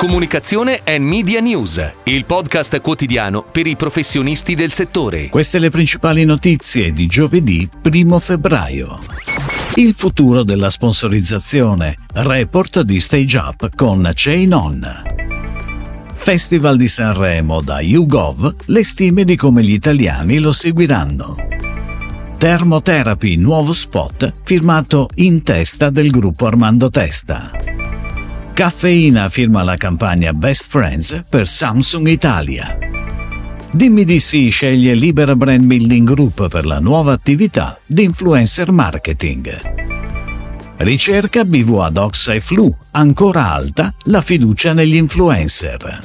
Comunicazione e Media News, il podcast quotidiano per i professionisti del settore. Queste le principali notizie di giovedì 1 febbraio. Il futuro della sponsorizzazione. Report di Stage Up con Chain On. Festival di Sanremo da YouGov, le stime di come gli italiani lo seguiranno. Thermotherapy, nuovo spot firmato in testa del gruppo Armando Testa. Caffeina firma la campagna Best Friends per Samsung Italia. Dimmi di sì sceglie Libera Brand Building Group per la nuova attività di influencer marketing. Ricerca BVA Docs e Flu, ancora alta la fiducia negli influencer.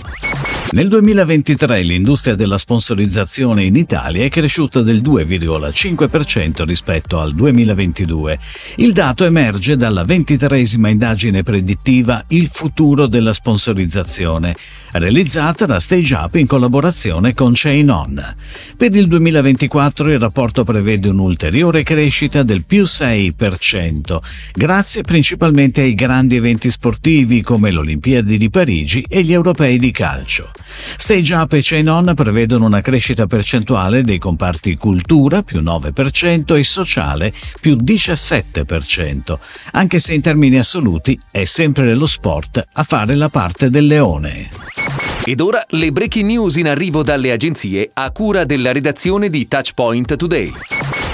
Nel 2023 l'industria della sponsorizzazione in Italia è cresciuta del 2,5% rispetto al 2022. Il dato emerge dalla ventitresima indagine predittiva Il futuro della sponsorizzazione, realizzata da Stage Up in collaborazione con Chain On. Per il 2024 il rapporto prevede un'ulteriore crescita del più 6%, grazie principalmente ai grandi eventi sportivi come le Olimpiadi di Parigi e gli europei di calcio. Stage Up e Chain On prevedono una crescita percentuale dei comparti cultura più 9% e sociale più 17%, anche se in termini assoluti è sempre lo sport a fare la parte del leone. Ed ora le breaking news in arrivo dalle agenzie a cura della redazione di Touchpoint Today.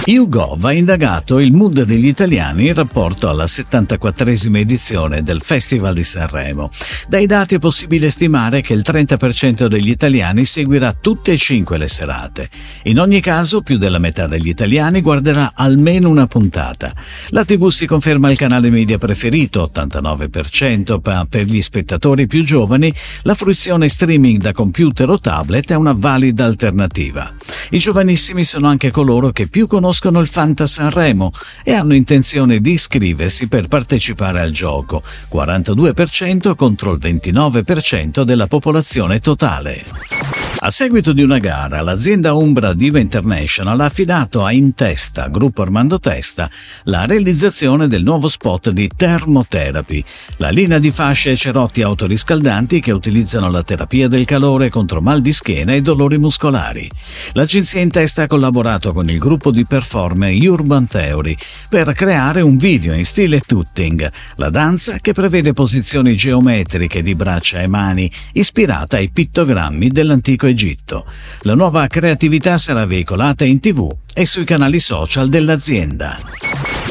YouGov ha indagato il mood degli italiani in rapporto alla 74esima edizione del Festival di Sanremo. Dai dati è possibile stimare che il 30% degli italiani seguirà tutte e cinque le serate. In ogni caso, più della metà degli italiani guarderà almeno una puntata. La TV si conferma il canale media preferito, 89%, ma per gli spettatori più giovani la fruizione streaming da computer o tablet è una valida alternativa. I giovanissimi sono anche coloro che più conoscono il Fanta Sanremo e hanno intenzione di iscriversi per partecipare al gioco, 42% contro il 29% della popolazione totale. A seguito di una gara, l'azienda Umbra Diva International ha affidato a Intesta, gruppo Armando Testa, la realizzazione del nuovo spot di Thermotherapy, la linea di fasce e cerotti autoriscaldanti che utilizzano la terapia del calore contro mal di schiena e dolori muscolari. L'agenzia Intesta ha collaborato con il gruppo di performer Urban Theory per creare un video in stile tutting, la danza che prevede posizioni geometriche di braccia e mani ispirata ai pittogrammi dell'antico Egitto. La nuova creatività sarà veicolata in tv e sui canali social dell'azienda.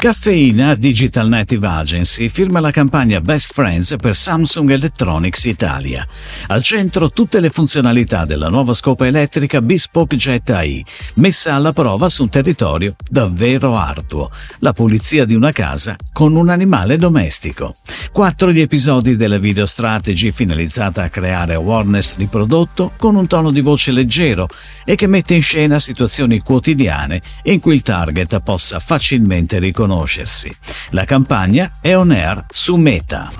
Caffeina Digital Native Agency firma la campagna Best Friends per Samsung Electronics Italia. Al centro tutte le funzionalità della nuova scopa elettrica Bespoke Jet AI, messa alla prova su un territorio davvero arduo, la pulizia di una casa con un animale domestico. Quattro gli episodi della video strategy finalizzata a creare awareness di prodotto con un tono di voce leggero e che mette in scena situazioni quotidiane in cui il target possa facilmente riconoscere conoscersi. La campagna è on air su Meta.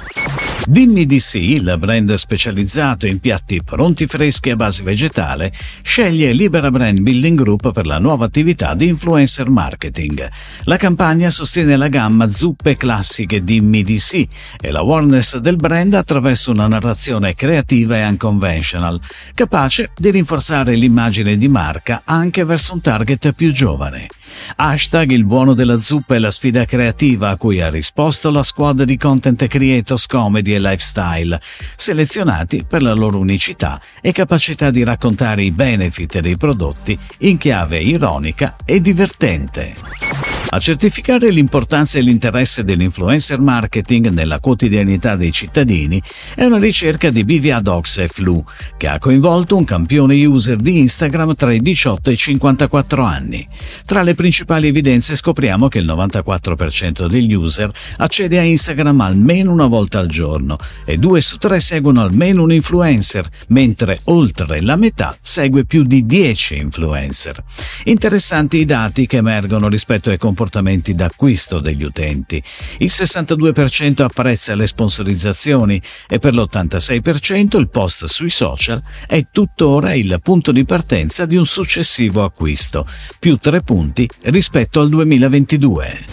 Dimmi di sì, il brand specializzato in piatti pronti freschi a base vegetale, sceglie Libera Brand Building Group per la nuova attività di influencer marketing. La campagna sostiene la gamma zuppe classiche Dimmi di sì e l'awareness del brand attraverso una narrazione creativa e unconventional, capace di rinforzare l'immagine di marca anche verso un target più giovane. Hashtag il buono della zuppa è la sfida creativa a cui ha risposto la squadra di content creators comedy e lifestyle, selezionati per la loro unicità e capacità di raccontare i benefit dei prodotti in chiave ironica e divertente. A certificare l'importanza e l'interesse dell'influencer marketing nella quotidianità dei cittadini è una ricerca di BVA Docs e Flu, che ha coinvolto un campione user di Instagram tra i 18 e i 54 anni. Tra le principali evidenze scopriamo che il 94% degli user accede a Instagram almeno una volta al giorno e due su tre seguono almeno un influencer, mentre oltre la metà segue più di 10 influencer. Interessanti i dati che emergono rispetto ai comportamenti comportamenti d'acquisto degli utenti. Il 62% apprezza le sponsorizzazioni e per l'86% il post sui social è tuttora il punto di partenza di un successivo acquisto, più tre punti rispetto al 2022.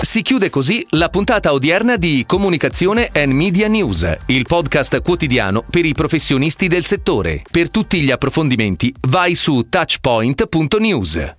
Si chiude così la puntata odierna di Comunicazione and Media News, il podcast quotidiano per i professionisti del settore. Per tutti gli approfondimenti vai su touchpoint.news.